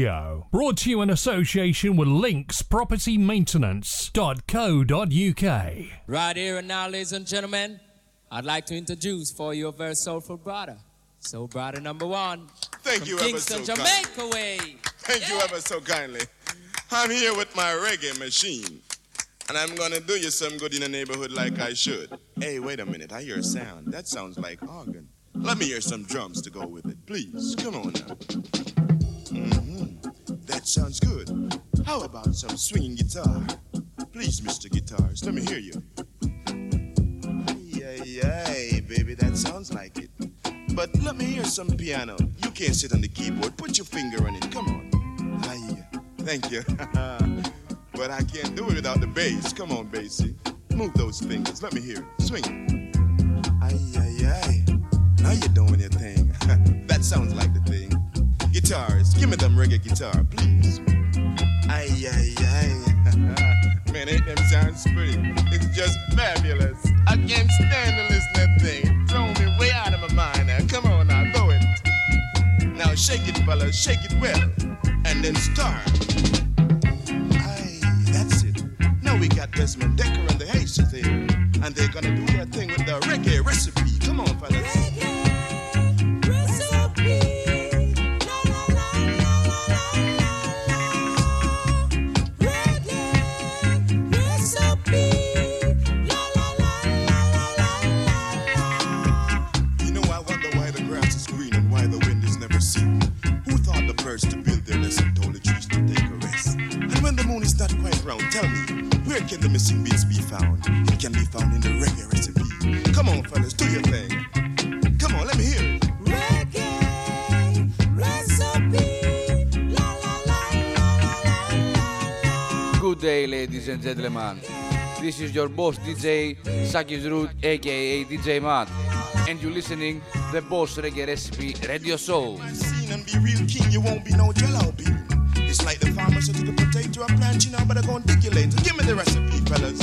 Radio. Brought to you in association with Links Property Maintenance.co.uk. Right here and now, ladies and gentlemen, I'd like to introduce for you a very soulful brother. Soul brother number one. Thank from you Kingston, ever so Jamaica kindly. way. Thank you ever so kindly. I'm here with my reggae machine. And I'm gonna do you some good in the neighborhood like I should. Hey, wait a minute, I hear a sound. That sounds like organ. Let me hear some drums to go with it, please. Come on now. Hmm That sounds good. How about some swinging guitar? Please, Mr. Guitars, let me hear you. Ay, ay, ay, baby, that sounds like it. But let me hear some piano. You can't sit on the keyboard. Put your finger on it. Come on. Aye, thank you. but I can't do it without the bass. Come on, bassy. Move those fingers. Let me hear it. Swing. Aye, aye, aye. Now you're doing your thing. that sounds like the thing. Guitars, give me them reggae guitar, please. Aye, aye, aye. Man, ain't them sounds pretty. It's just fabulous. I can't stand to listen to that thing. Throwing me way out of my mind now. Come on now, throw it. Now shake it, fellas, shake it well. And then start. Aye, that's it. Now we got Desmond Dekker and the Haitians here. And they're gonna do their thing with the reggae recipe. Come on, fellas. The missing beats be found? It can be found in the reggae recipe. Come on, fellas, do your thing. Come on, let me hear it. Reggae recipe. Good day, ladies and gentlemen. This is your boss DJ, Sakis Root, aka DJ Matt, and you're listening to the Boss Reggae Recipe Radio Show. Like the farmer said to the potato, I'm planting now, but I go and dig your later. Give me the recipe, fellas.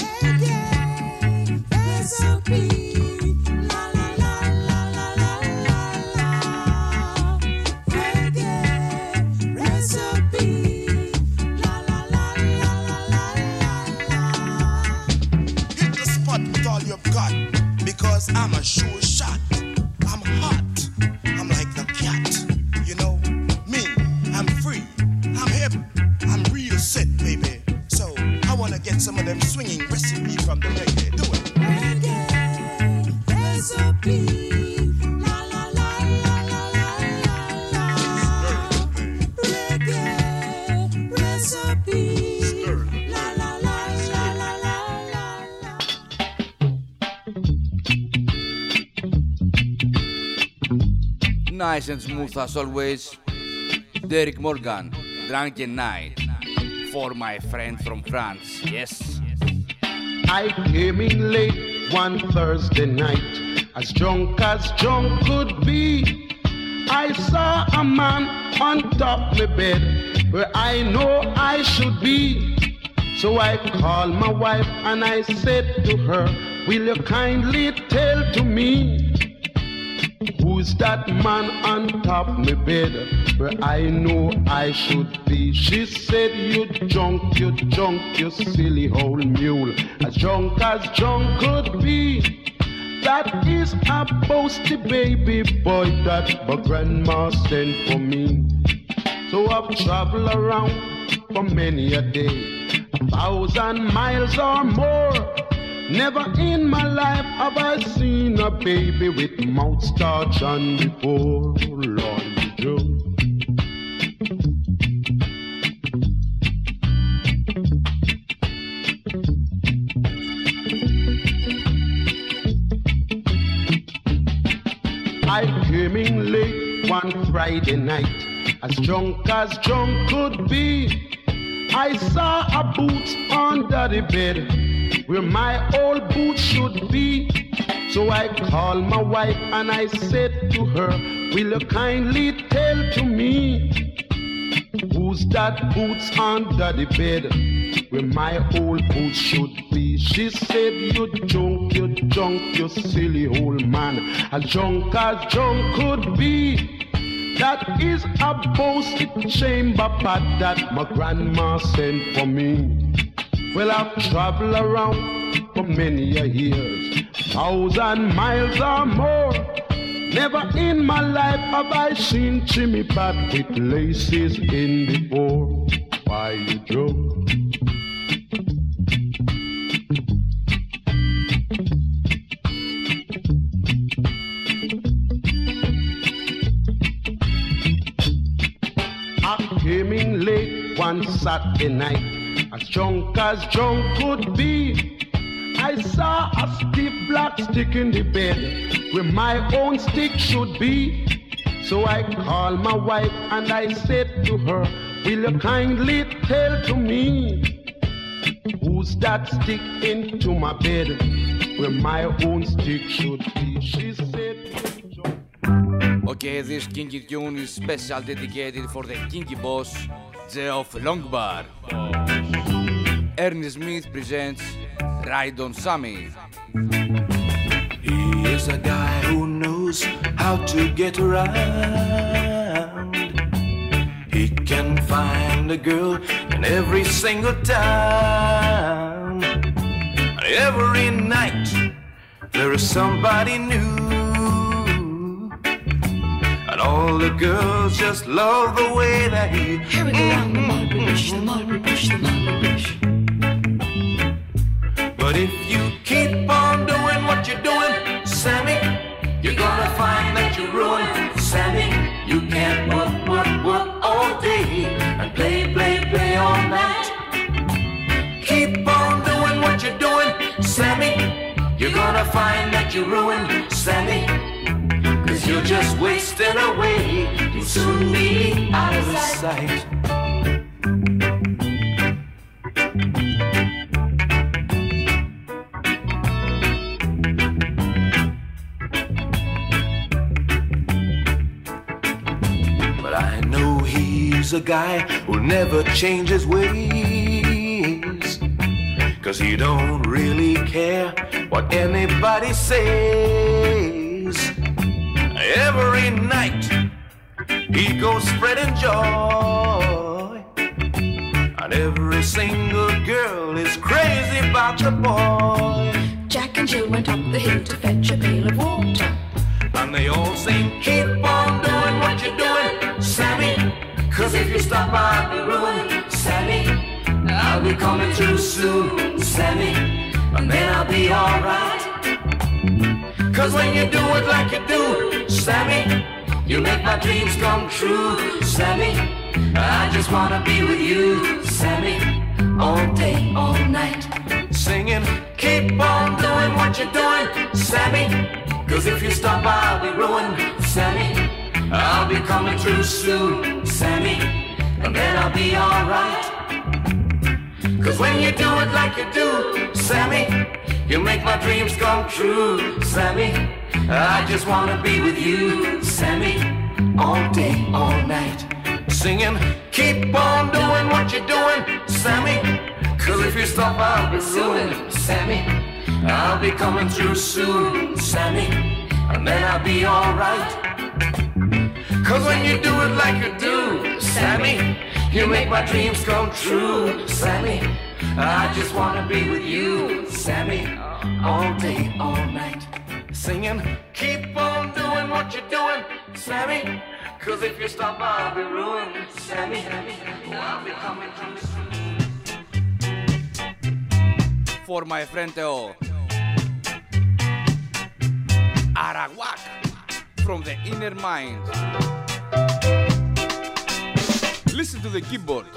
Hit the spot with all you've got, because I'm a sure swinging recipe from the reggae. Do it. Nice and smooth as always. Derrick Morgan, Drunken Night. For my friend from France, yes. I came in late one Thursday night, as drunk as drunk could be. I saw a man on top my bed where I know I should be. So I called my wife and I said to her, Will you kindly tell to me who's that man on top my bed where I know I should be? She said, You drunk, you drunk, you silly old mule, as drunk as drunk could be. That is a boasty baby boy that my grandma sent for me. So I've traveled around for many a day, a thousand miles or more. Never in my life have I seen a baby with mouth starch on before. Friday night, as drunk as drunk could be. I saw a boot under the bed where my old boot should be. So I called my wife and I said to her, Will you kindly tell to me who's that boots under the bed where my old boots should be? She said, You drunk, you drunk, you silly old man, as drunk as drunk could be. That is a boasted chamber pot that my grandma sent for me. Well, I've traveled around for many a years, thousand miles or more. Never in my life have I seen Jimmy pot with laces in the bore. Why you joke? One Saturday night, as drunk as drunk could be. I saw a stiff black stick in the bed where my own stick should be. So I called my wife and I said to her, Will you kindly tell to me who's that stick into my bed where my own stick should be? She said, Okay, this kinky tune is special dedicated for the kinky boss, Geoff Longbar. Ernie Smith presents Ride on Sammy. He is a guy who knows how to get around. He can find a girl in every single town. Every night there is somebody new. All the girls just love the way that he Hurry around the mulberry bush, the mulberry bush, the mulberry bush. But if you keep on doing what you're doing, Sammy, you're gonna find that you're ruined. Sammy, you can't work, work, work all day and play, play, play all night. Keep on doing what you're doing, Sammy. You're gonna find that you're ruined, Sammy. You're just wasting away. You'll soon be out of sight. But I know he's a guy who'll never change his ways. Cause he don't really care what anybody says. Every night he goes spreading joy. And every single girl is crazy about the boy. Jack and Jill went up the hill to fetch a pail of water. And they all sing, keep on doing what you're doing, Sammy. Cause if you stop, I'll be ruined, Sammy. I'll be coming through soon, Sammy. And then I'll be alright. Cause when you do it like you do, Sammy, you make my dreams come true, Sammy. I just wanna be with you, Sammy. All day, all night. Singing, keep on doing what you're doing, Sammy. Cause if you stop, I'll be ruined, Sammy. I'll be coming through soon, Sammy. And then I'll be alright. Cause when you do it like you do, Sammy, you make my dreams come true, Sammy. I just wanna be with you, Sammy, all day, all night. Singing, keep on doing what you're doing, Sammy. Cause if you stop, I'll be ruined, Sammy. I'll be coming through soon, Sammy, and then I'll be alright. Cause when you do it like you do, Sammy, you make my dreams come true, Sammy. I just wanna be with you, Sammy, all day, all night. Singing, keep on doing what you're doing, Sammy. Cause if you stop, I'll be ruined, Sammy. Oh, I'll be coming through. For my friend Theo. Arawak from the inner mind. Listen to the keyboard.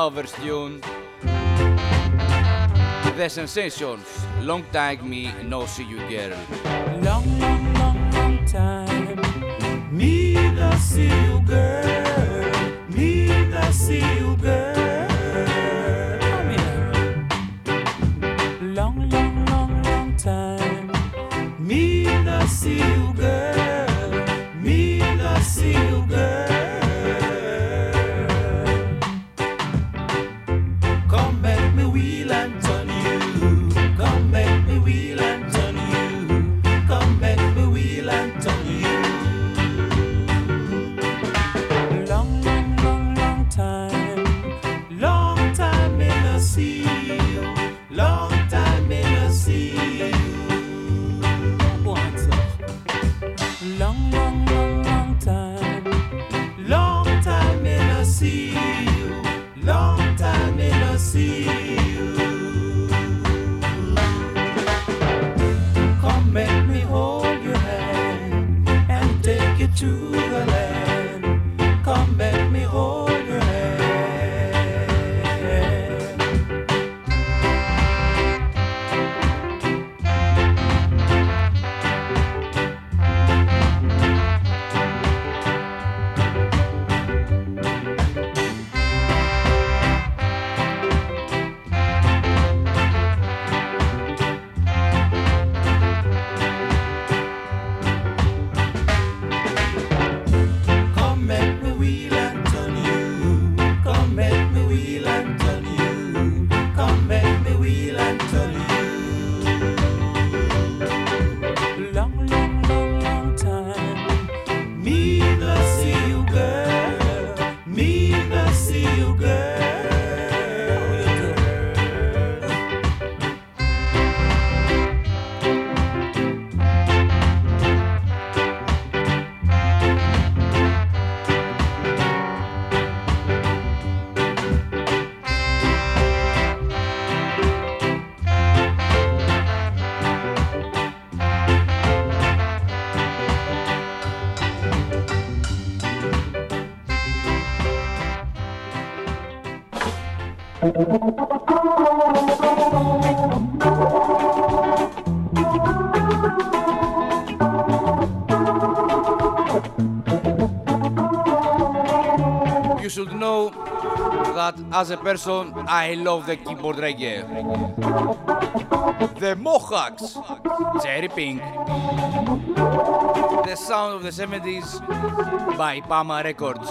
Silverstone. The Sensations, Long Time Me, No See You Girl. Long, long, long, long time, me, no see you girl, me, no see you girl. as a person, I love the keyboard reggae. The Mohawks, Jerry Pink. The sound of the 70s by Pama Records.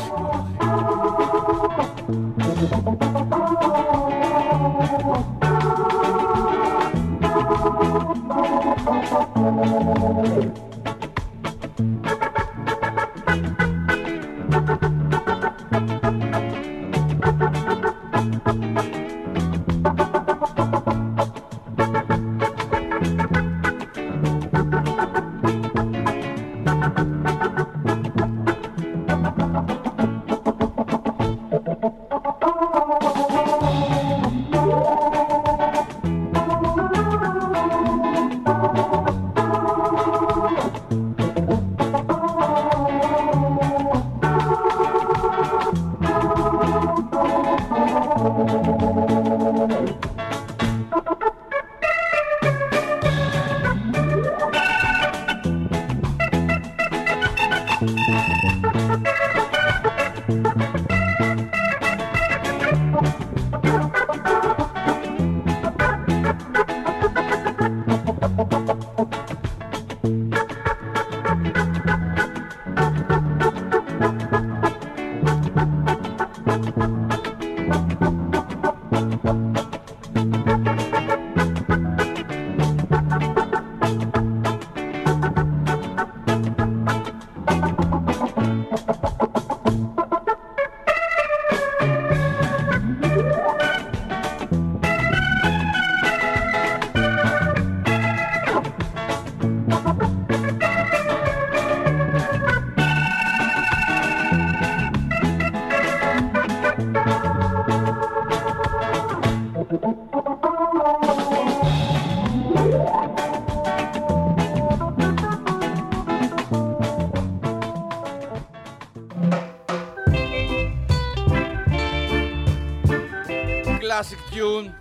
you,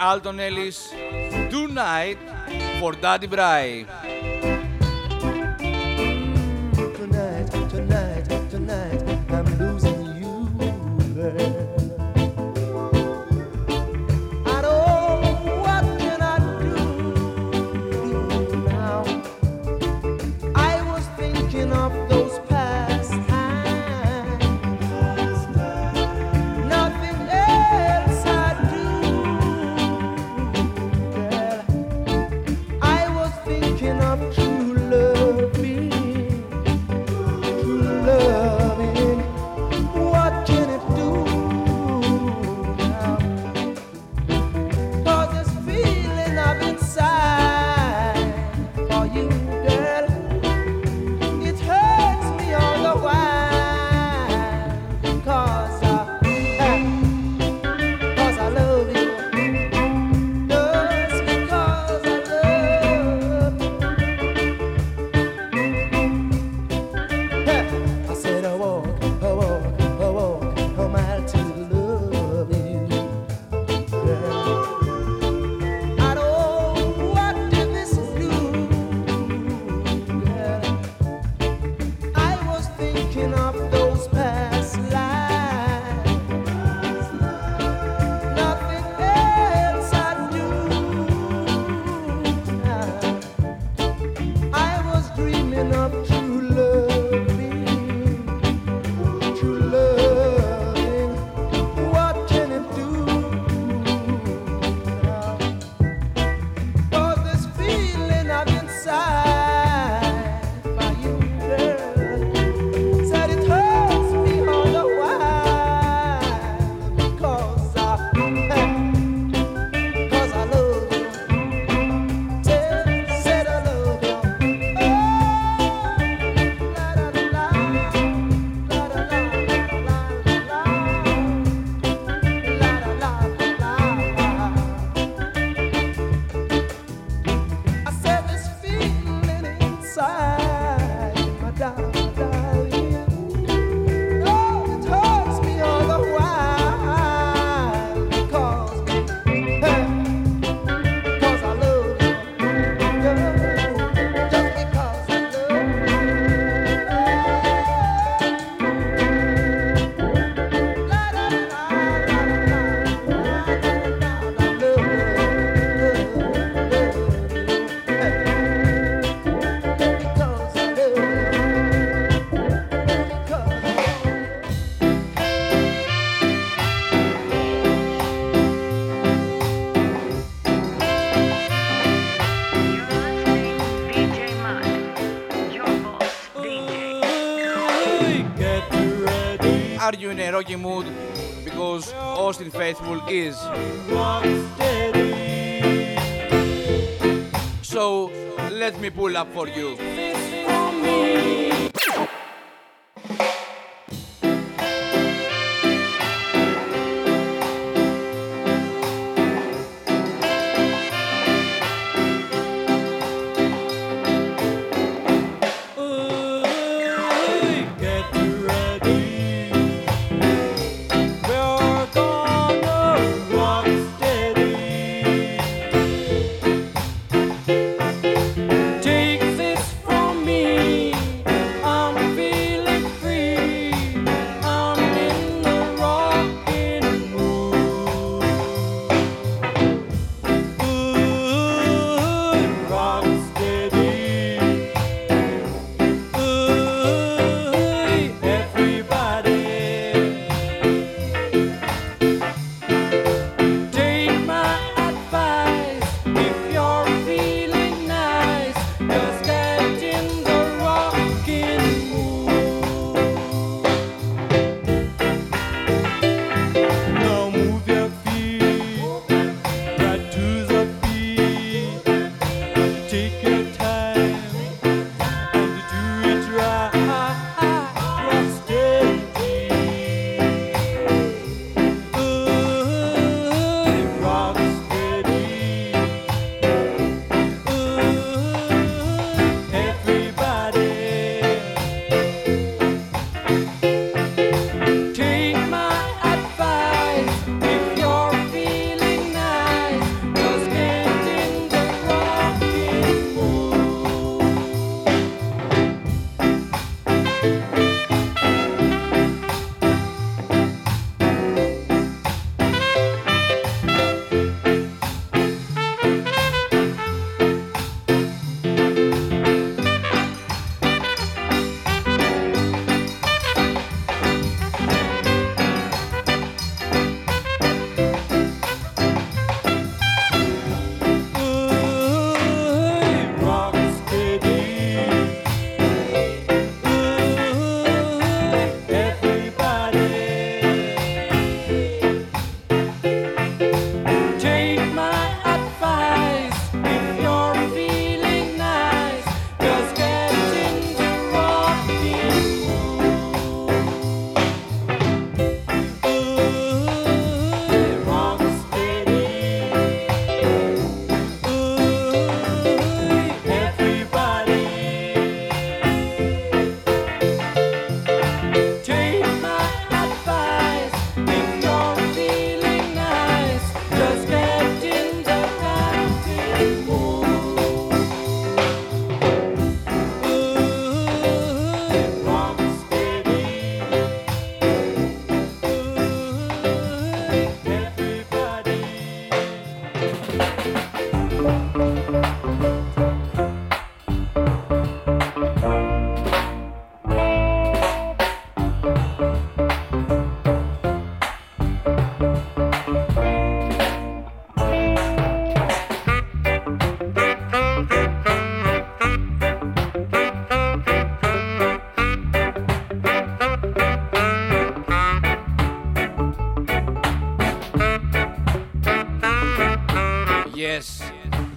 Alton Ellis, tonight for Daddy Bry. Rocky mood because Austin Faithful is. So let me pull up for you.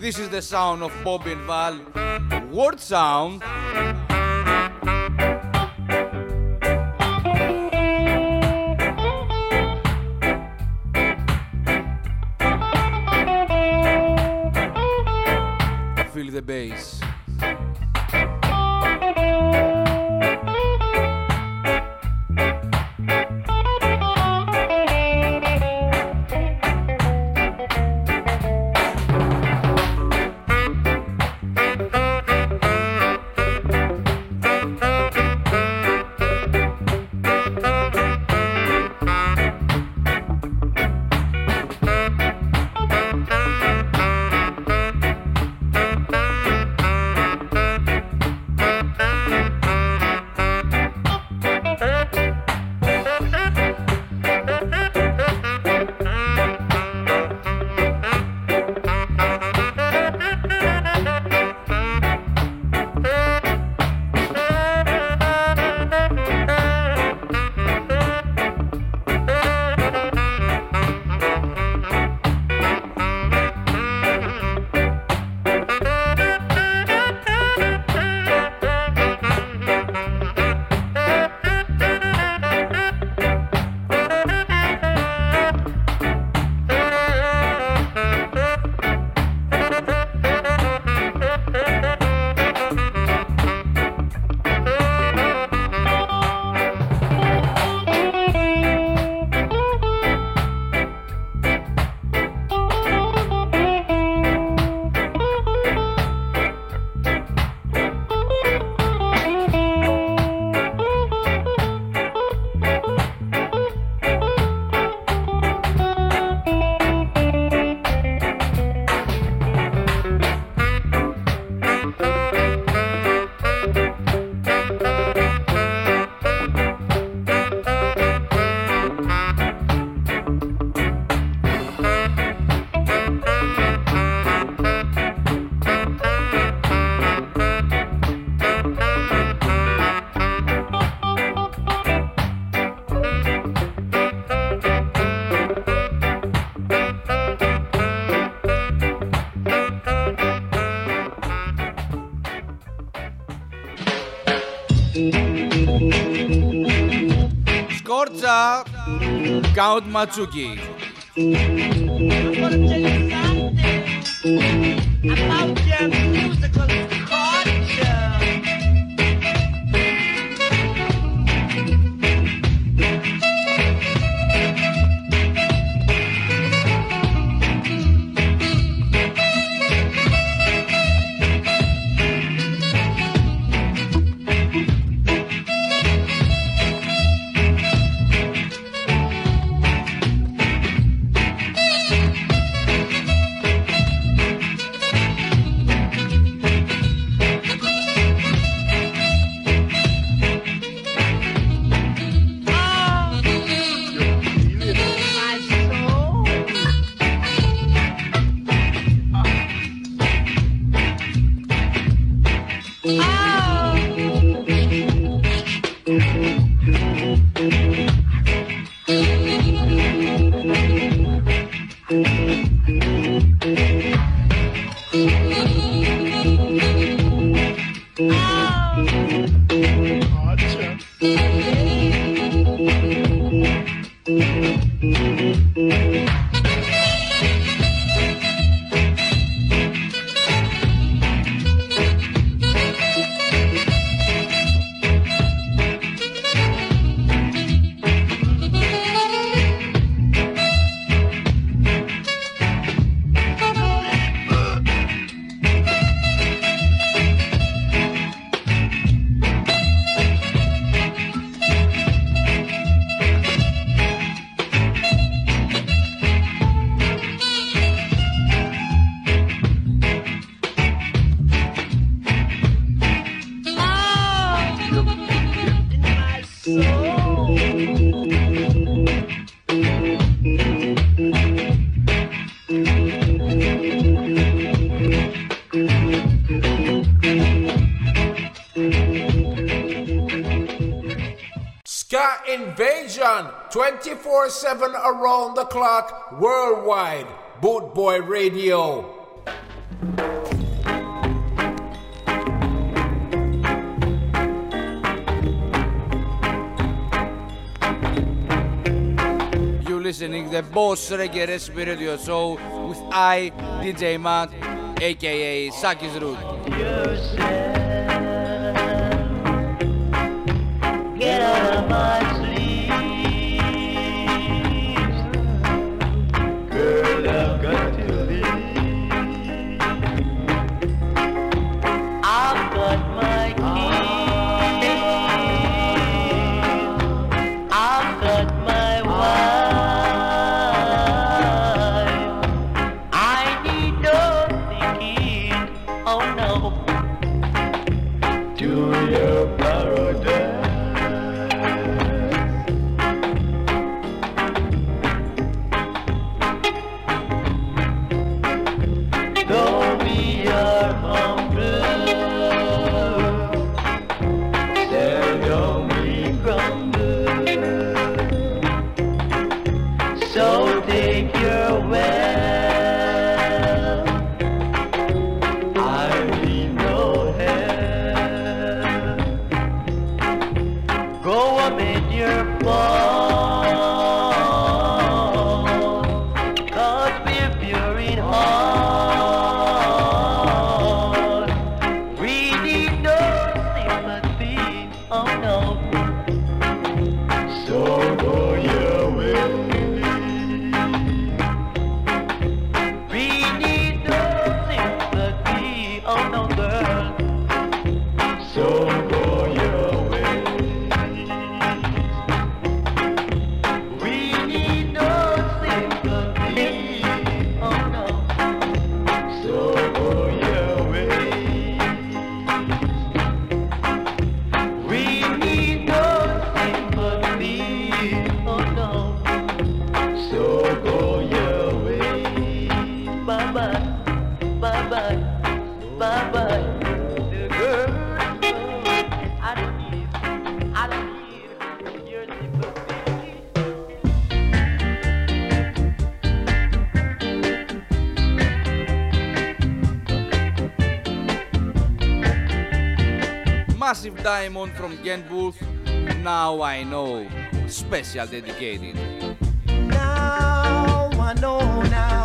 This is the sound of Bobby and Val. Word sound. Count Machuki. Ska Invasion 24 7 around the clock worldwide. Boot Boy Radio. listening, the boss Reggae Rest Radio Show with I, DJ Matt, aka Saki's Root. Get out of my girl. Simon from Genbooth. Now I know. Special dedicated. Now I know now.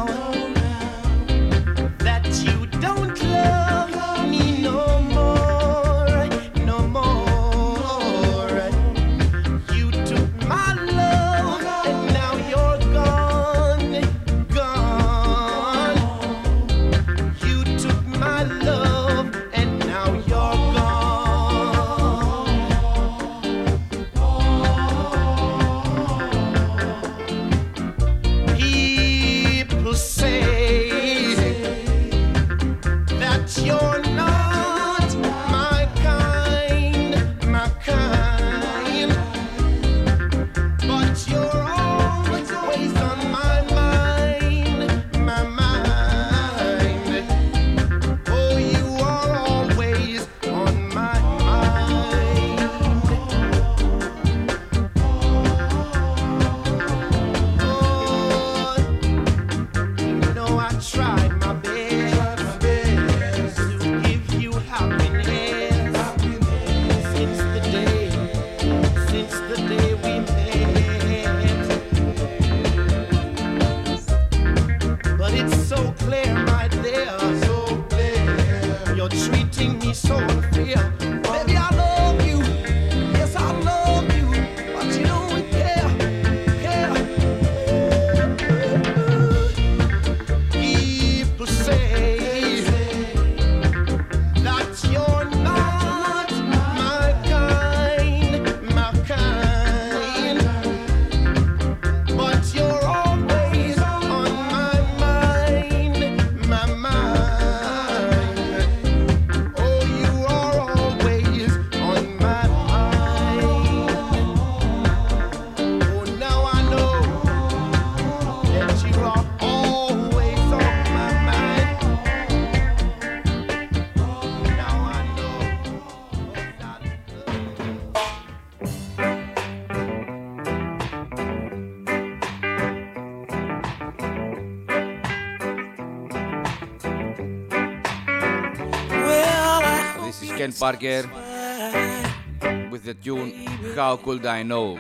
Parker with the tune How Could I Know.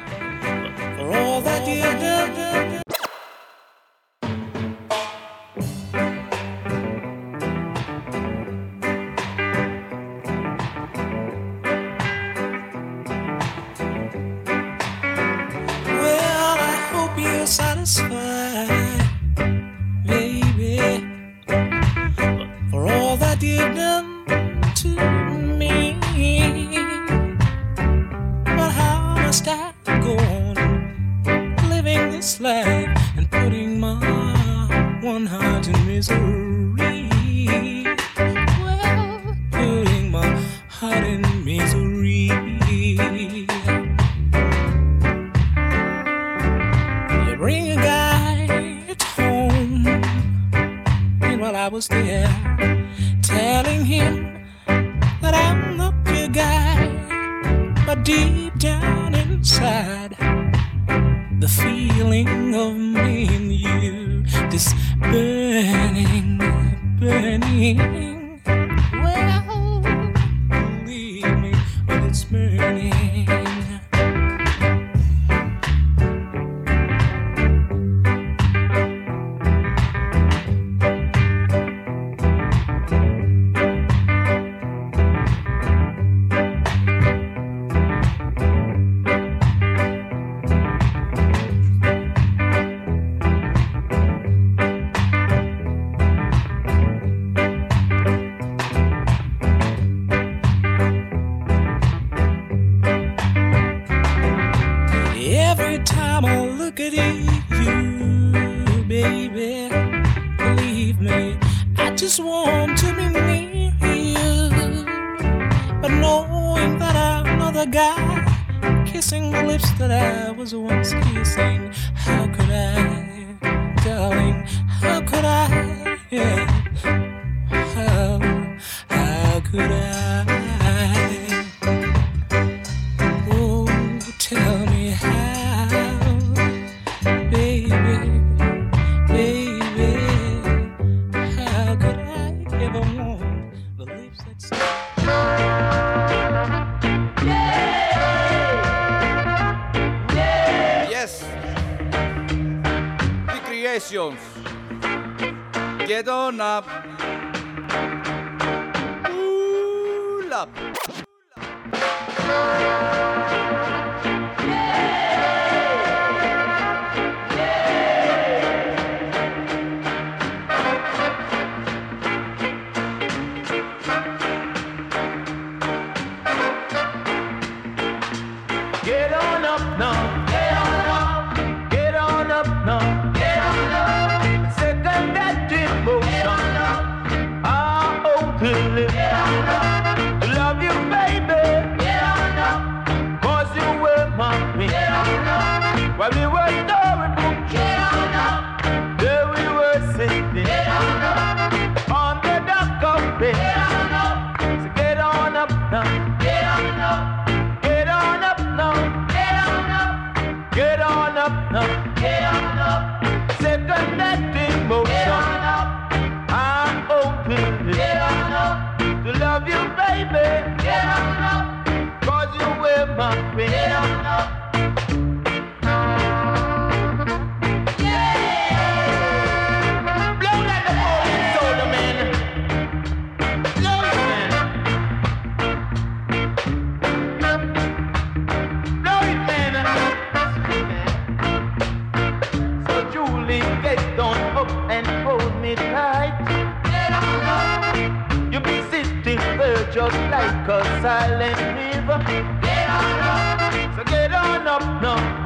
just like a silent river. Get on up, so get on up now.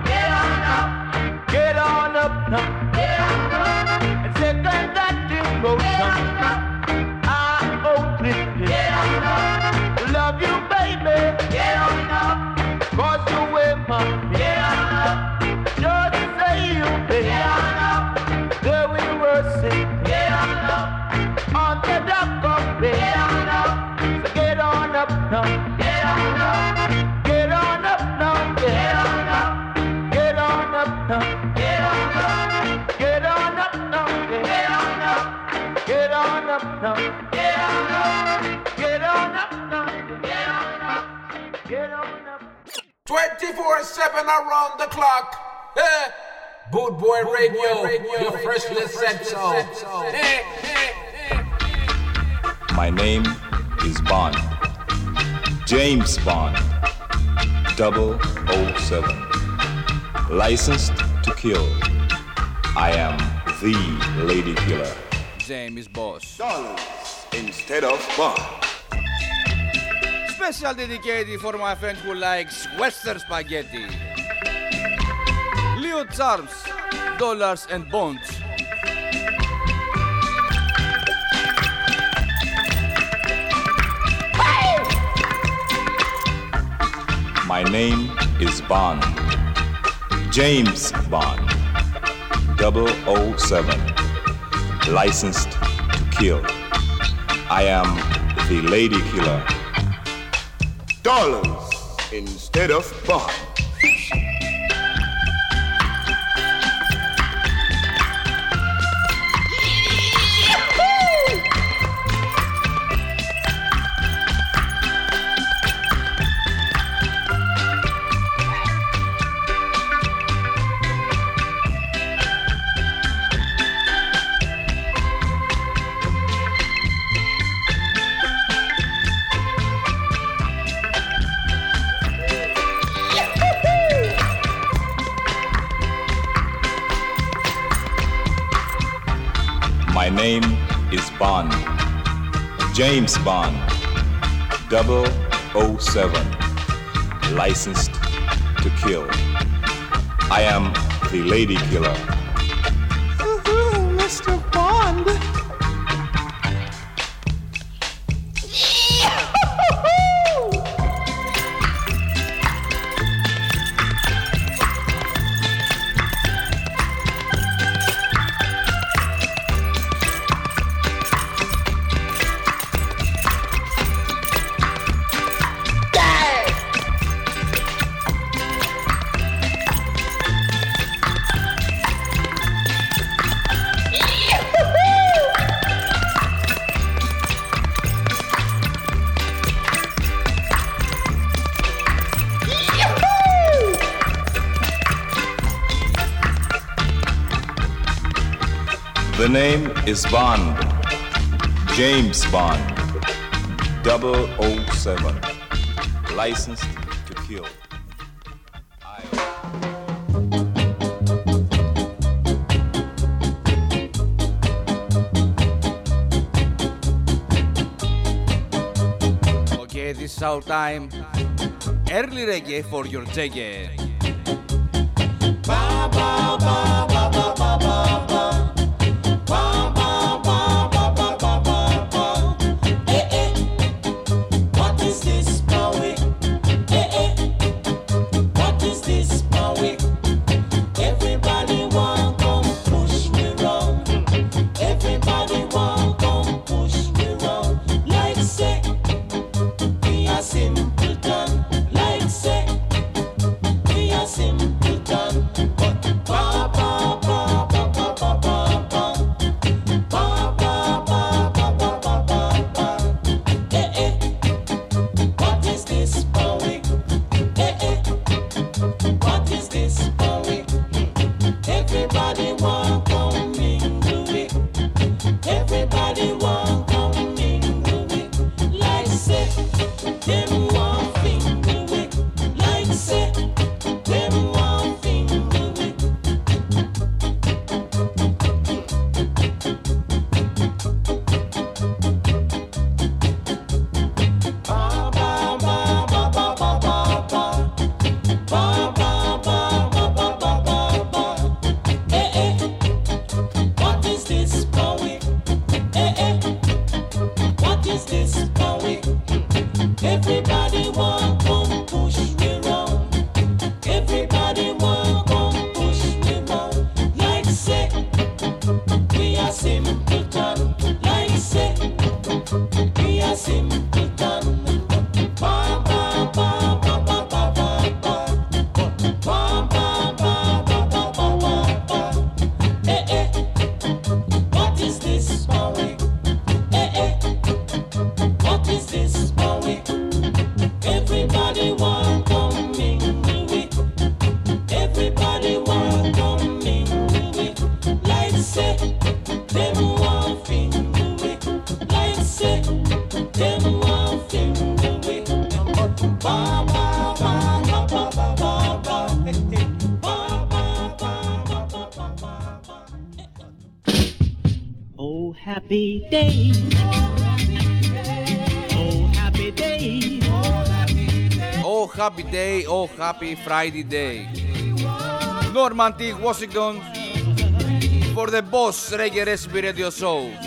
24 7 around the clock. Eh? Boot Boy Boot Radio, boy, radio, your first said so. My name is Bond. James Bond. 007. Licensed to kill. I am the lady killer. James Boss. Dollars instead of Bond special dedicated for my friend who likes Western spaghetti. Lloyd Charmers, Dollars and Bonds. My name is Bond. James Bond. 007. Licensed to kill. I am the lady killer dollars instead of bonds. James Bond 007 Licensed to Kill. I am the Lady Killer. name is Bond. James Bond. 007. Licensed to kill. Okay, this is our time. Early reggae for your reggae. day. Oh, happy day. Oh, happy day. Oh, happy Friday day. Normandy, Washington, for the Boss Reggae Recipe Radio Show.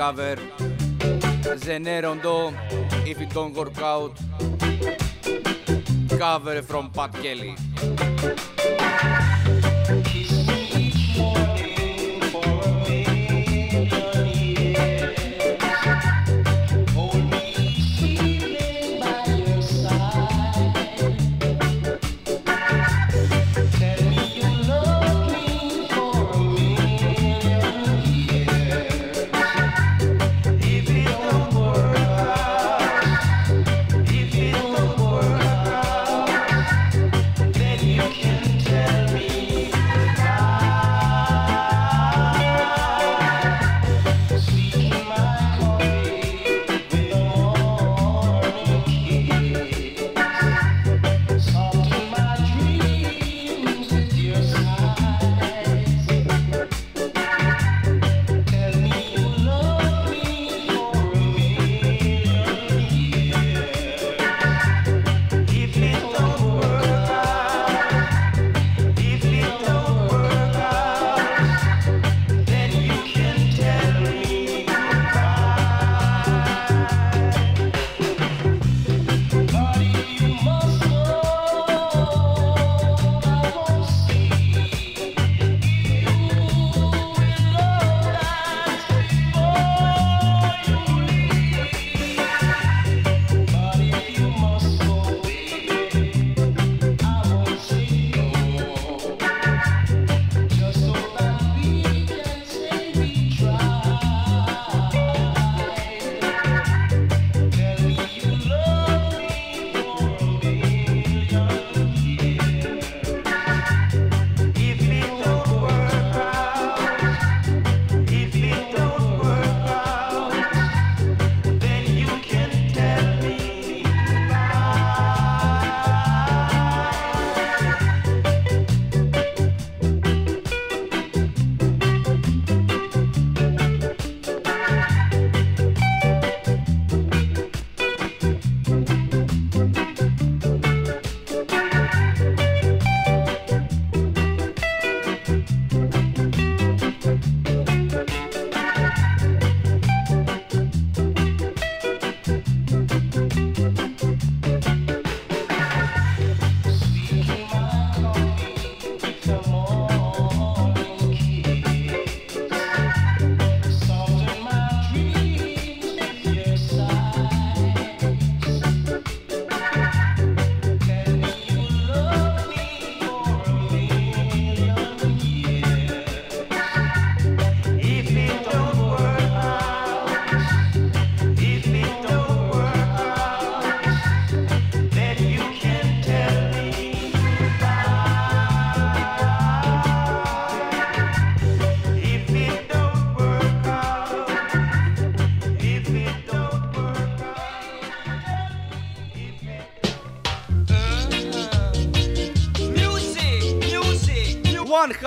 cover. Zenerondo, if it don't work out. Cover from Pat Kelly.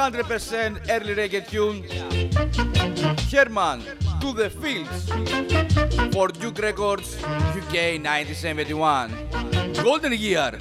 100% early reggae tune. Herman to the fields for Duke Records UK 1971. Golden Year.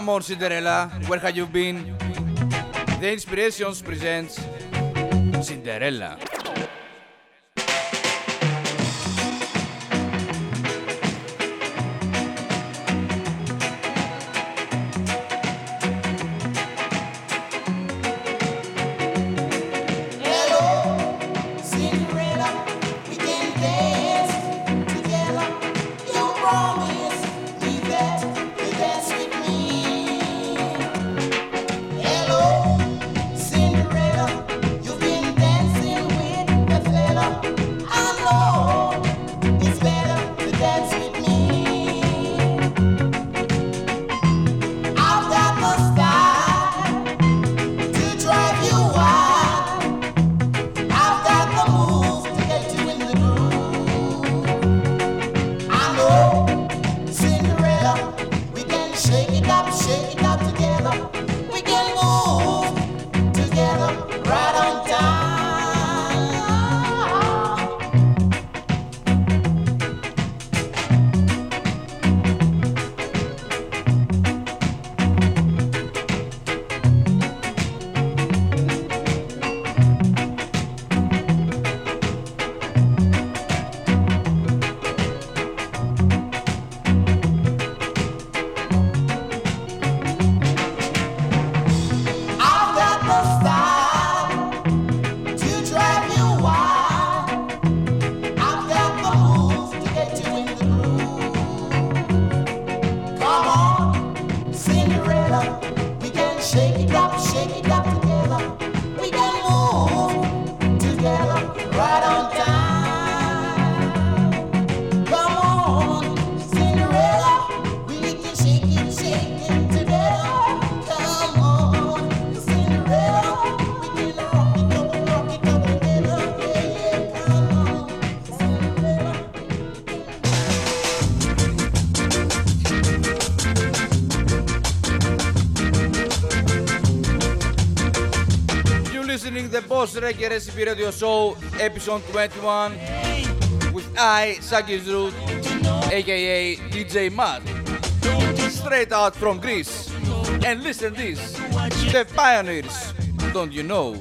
Come on, Cinderella, where have you been? The Inspirations presents Cinderella. Most Recipe Radio Show, episode 21, with I, Sakis Root, aka DJ Mad, straight out from Greece. And listen this, the pioneers, don't you know?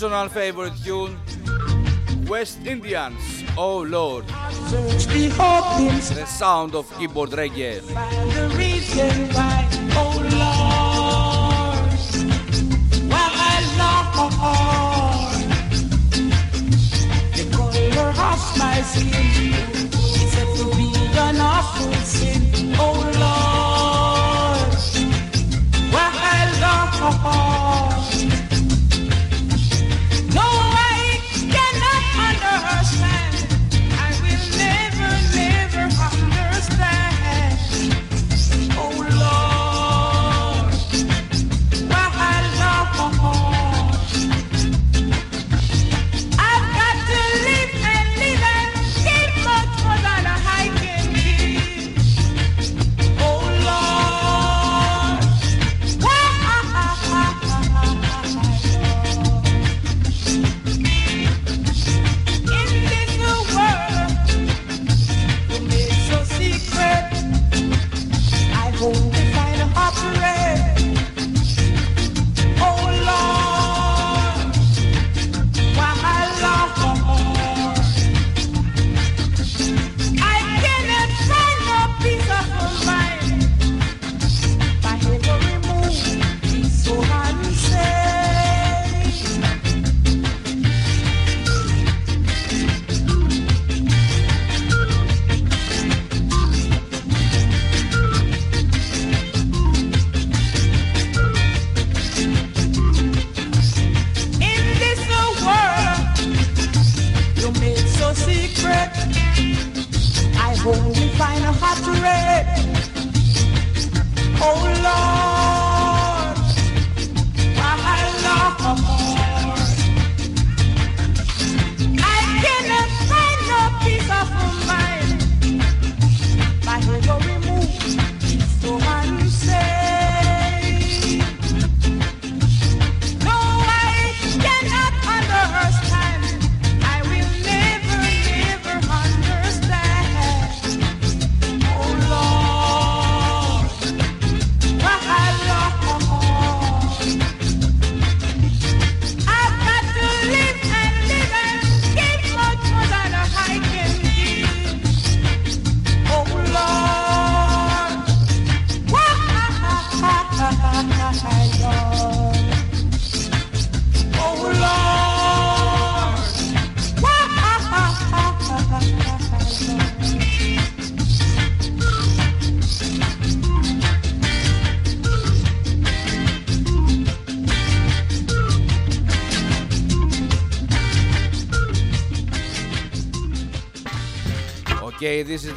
personal favorite tune, West Indians, Oh Lord. The sound of keyboard reggae.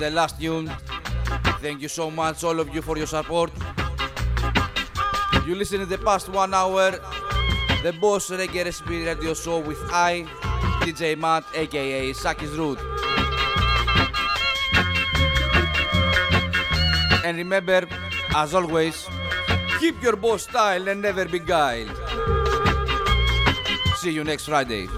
the last tune. Thank you so much, all of you, for your support. You listen in the past one hour, the Boss Reggae Recipe Radio Show with I, DJ Matt, aka Saki's Root. And remember, as always, keep your boss style and never beguiled. See you next Friday.